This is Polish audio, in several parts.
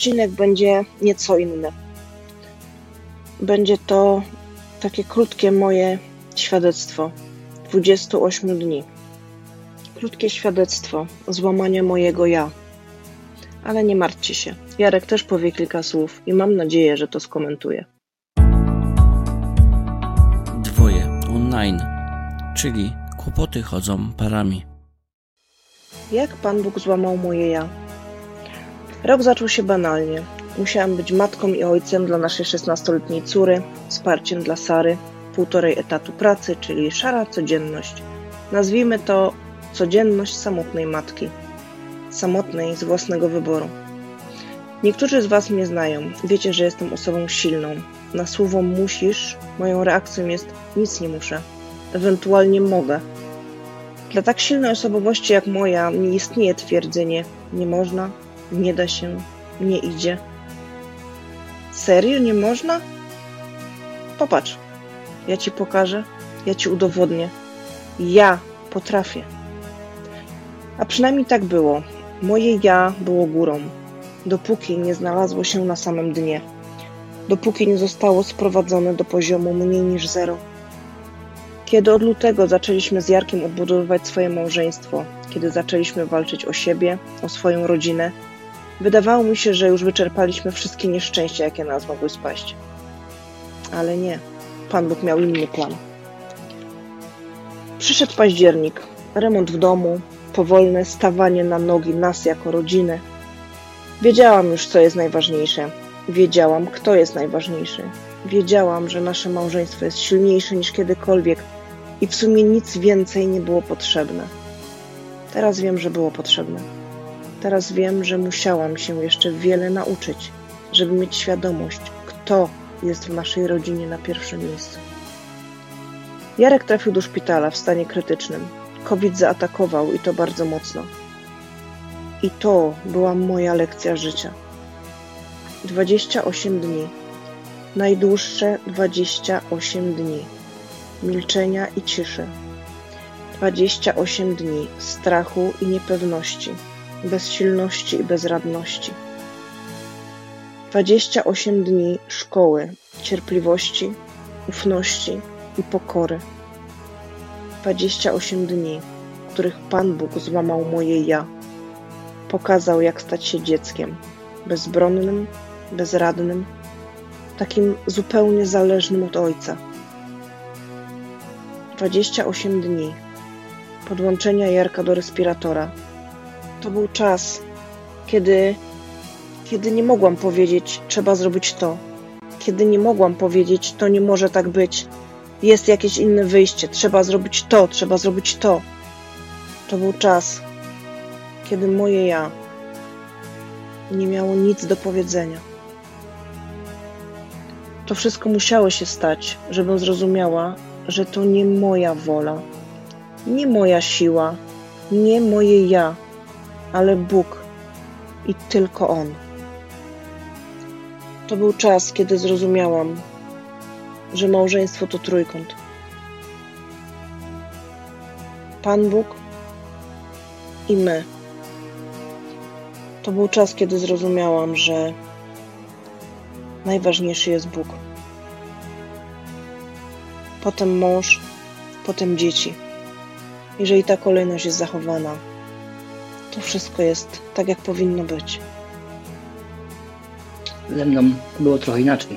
odcinek będzie nieco inny. Będzie to takie krótkie moje świadectwo 28 dni. Krótkie świadectwo złamania mojego ja. Ale nie martwcie się. Jarek też powie kilka słów i mam nadzieję, że to skomentuje. Dwoje online, czyli kłopoty chodzą parami. Jak Pan Bóg złamał moje ja? Rok zaczął się banalnie. Musiałam być matką i ojcem dla naszej 16-letniej córy, wsparciem dla Sary, półtorej etatu pracy, czyli szara codzienność. Nazwijmy to codzienność samotnej matki. Samotnej z własnego wyboru. Niektórzy z Was mnie znają. Wiecie, że jestem osobą silną. Na słowo musisz, moją reakcją jest nic nie muszę. Ewentualnie mogę. Dla tak silnej osobowości jak moja nie istnieje twierdzenie nie można, nie da się, nie idzie. Serio nie można? Popatrz, ja ci pokażę, ja ci udowodnię. Ja potrafię. A przynajmniej tak było. Moje ja było górą, dopóki nie znalazło się na samym dnie, dopóki nie zostało sprowadzone do poziomu mniej niż zero. Kiedy od lutego zaczęliśmy z Jarkiem odbudowywać swoje małżeństwo, kiedy zaczęliśmy walczyć o siebie, o swoją rodzinę, wydawało mi się, że już wyczerpaliśmy wszystkie nieszczęścia, jakie na nas mogły spaść. Ale nie. Pan Bóg miał inny plan. Przyszedł październik, remont w domu, powolne stawanie na nogi nas jako rodziny. Wiedziałam już, co jest najważniejsze. Wiedziałam, kto jest najważniejszy. Wiedziałam, że nasze małżeństwo jest silniejsze niż kiedykolwiek i w sumie nic więcej nie było potrzebne. Teraz wiem, że było potrzebne. Teraz wiem, że musiałam się jeszcze wiele nauczyć, żeby mieć świadomość, kto jest w naszej rodzinie na pierwszym miejscu. Jarek trafił do szpitala w stanie krytycznym. COVID zaatakował i to bardzo mocno. I to była moja lekcja życia. 28 dni. Najdłuższe 28 dni. Milczenia i ciszy. 28 dni strachu i niepewności, bezsilności i bezradności. 28 dni szkoły, cierpliwości, ufności i pokory. 28 dni, których Pan Bóg złamał moje ja. Pokazał, jak stać się dzieckiem, bezbronnym, bezradnym, takim zupełnie zależnym od Ojca. 28 dni podłączenia Jarka do respiratora. To był czas, kiedy, kiedy nie mogłam powiedzieć, trzeba zrobić to. Kiedy nie mogłam powiedzieć, to nie może tak być. Jest jakieś inne wyjście, trzeba zrobić to, trzeba zrobić to. To był czas, kiedy moje ja nie miało nic do powiedzenia. To wszystko musiało się stać, żebym zrozumiała, że to nie moja wola, nie moja siła, nie moje ja, ale Bóg i tylko On. To był czas, kiedy zrozumiałam, że małżeństwo to trójkąt. Pan Bóg i my. To był czas, kiedy zrozumiałam, że najważniejszy jest Bóg. Potem mąż, potem dzieci. Jeżeli ta kolejność jest zachowana, to wszystko jest tak, jak powinno być. Ze mną było trochę inaczej.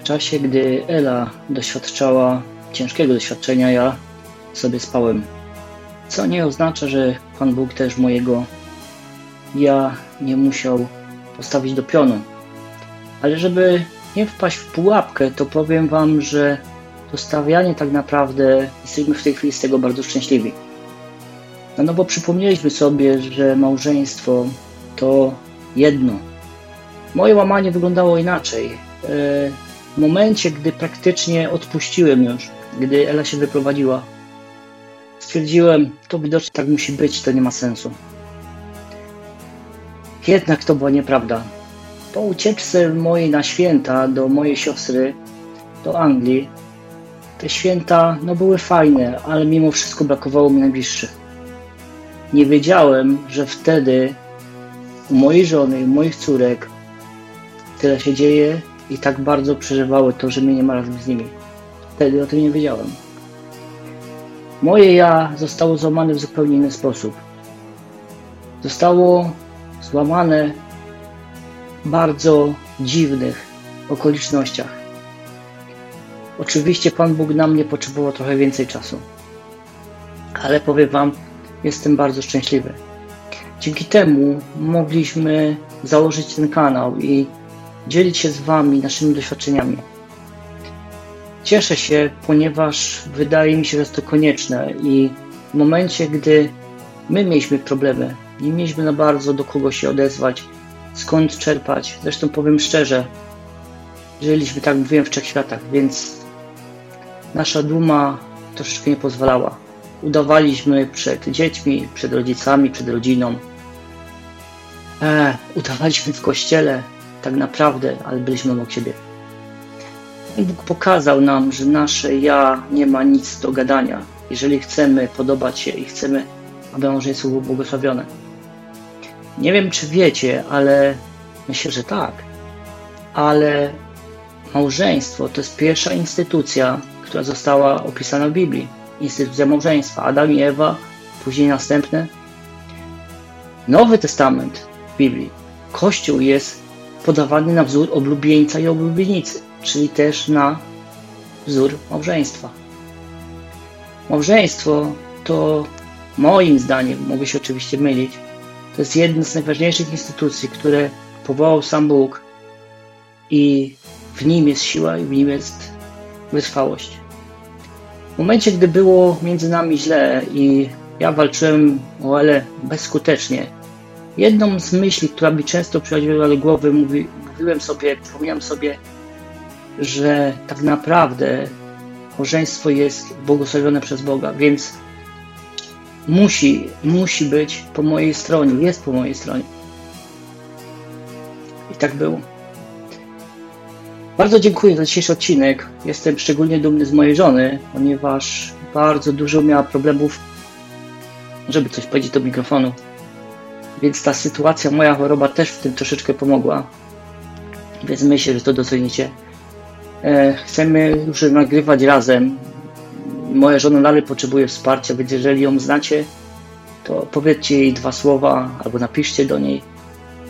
W czasie, gdy Ela doświadczała ciężkiego doświadczenia, ja sobie spałem. Co nie oznacza, że Pan Bóg też mojego ja nie musiał postawić do pionu. Ale żeby nie wpaść w pułapkę, to powiem Wam, że to stawianie tak naprawdę jesteśmy w tej chwili z tego bardzo szczęśliwi. No, no bo przypomnieliśmy sobie, że małżeństwo to jedno. Moje łamanie wyglądało inaczej. E, w momencie, gdy praktycznie odpuściłem już, gdy Ela się wyprowadziła, stwierdziłem, to widocznie tak musi być, to nie ma sensu. Jednak to była nieprawda. Po ucieczce mojej na święta do mojej siostry do Anglii, te święta no, były fajne, ale mimo wszystko brakowało mi najbliższych. Nie wiedziałem, że wtedy u mojej żony, u moich córek tyle się dzieje i tak bardzo przeżywały to, że mnie nie ma razem z nimi. Wtedy o tym nie wiedziałem. Moje ja zostało złamane w zupełnie inny sposób. Zostało złamane w bardzo dziwnych okolicznościach. Oczywiście Pan Bóg na mnie potrzebował trochę więcej czasu. Ale powiem Wam, jestem bardzo szczęśliwy. Dzięki temu mogliśmy założyć ten kanał i dzielić się z Wami naszymi doświadczeniami. Cieszę się, ponieważ wydaje mi się, że jest to konieczne i w momencie, gdy my mieliśmy problemy, nie mieliśmy na bardzo do kogo się odezwać, skąd czerpać. Zresztą powiem szczerze, żyliśmy, tak mówiłem, w trzech światach, więc nasza duma troszeczkę nie pozwalała. Udawaliśmy przed dziećmi, przed rodzicami, przed rodziną. E, udawaliśmy w kościele, tak naprawdę, ale byliśmy obok siebie. Bóg pokazał nam, że nasze ja nie ma nic do gadania, jeżeli chcemy podobać się i chcemy, aby małżeństwo było błogosławione. Nie wiem, czy wiecie, ale myślę, że tak. Ale małżeństwo to jest pierwsza instytucja, która została opisana w Biblii. Instytucja małżeństwa. Adam i Ewa, później następne. Nowy Testament w Biblii. Kościół jest podawany na wzór oblubieńca i oblubienicy, czyli też na wzór małżeństwa. Małżeństwo to moim zdaniem, mogę się oczywiście mylić, to jest jedna z najważniejszych instytucji, które powołał sam Bóg i w nim jest siła i w nim jest wytrwałość. W momencie, gdy było między nami źle i ja walczyłem o ale bezskutecznie, jedną z myśli, która mi często przychodziła do głowy, mówi, mówiłem sobie, przypomniałem sobie, że tak naprawdę małżeństwo jest błogosławione przez Boga, więc musi, musi być po mojej stronie, jest po mojej stronie. I tak było. Bardzo dziękuję za dzisiejszy odcinek. Jestem szczególnie dumny z mojej żony, ponieważ bardzo dużo miała problemów, żeby coś powiedzieć do mikrofonu. Więc ta sytuacja, moja choroba też w tym troszeczkę pomogła. Więc myślę, że to docenicie. E, chcemy już nagrywać razem. Moja żona dalej potrzebuje wsparcia, więc jeżeli ją znacie, to powiedzcie jej dwa słowa albo napiszcie do niej.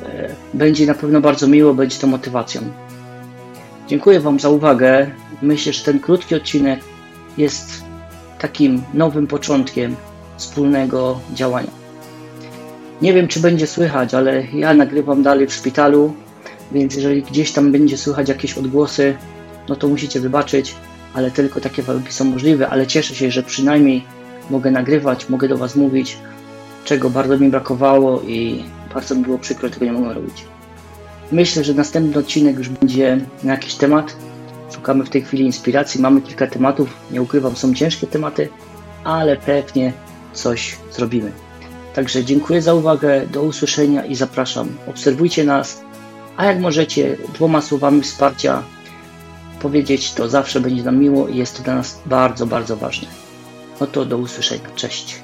E, będzie na pewno bardzo miło, będzie to motywacją. Dziękuję Wam za uwagę. Myślę, że ten krótki odcinek jest takim nowym początkiem wspólnego działania. Nie wiem, czy będzie słychać, ale ja nagrywam dalej w szpitalu, więc jeżeli gdzieś tam będzie słychać jakieś odgłosy, no to musicie wybaczyć, ale tylko takie warunki są możliwe, ale cieszę się, że przynajmniej mogę nagrywać, mogę do Was mówić, czego bardzo mi brakowało i bardzo mi było przykro, że tego nie mogłem robić. Myślę, że następny odcinek już będzie na jakiś temat. Szukamy w tej chwili inspiracji, mamy kilka tematów, nie ukrywam, są ciężkie tematy, ale pewnie coś zrobimy. Także dziękuję za uwagę, do usłyszenia i zapraszam. Obserwujcie nas, a jak możecie dwoma słowami wsparcia powiedzieć, to zawsze będzie nam miło i jest to dla nas bardzo, bardzo ważne. No to do usłyszenia. Cześć.